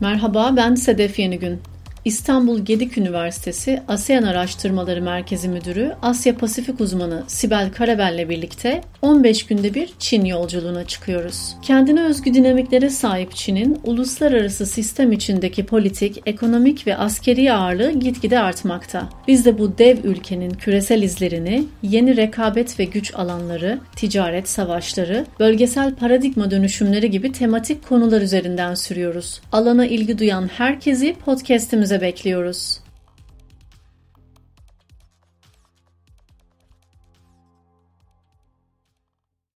Merhaba ben Sedef Yenigün. İstanbul Gedik Üniversitesi ASEAN Araştırmaları Merkezi Müdürü Asya Pasifik uzmanı Sibel Karabel'le birlikte 15 günde bir Çin yolculuğuna çıkıyoruz. Kendine özgü dinamiklere sahip Çin'in uluslararası sistem içindeki politik, ekonomik ve askeri ağırlığı gitgide artmakta. Biz de bu dev ülkenin küresel izlerini, yeni rekabet ve güç alanları, ticaret savaşları, bölgesel paradigma dönüşümleri gibi tematik konular üzerinden sürüyoruz. Alana ilgi duyan herkesi podcast'imize bekliyoruz.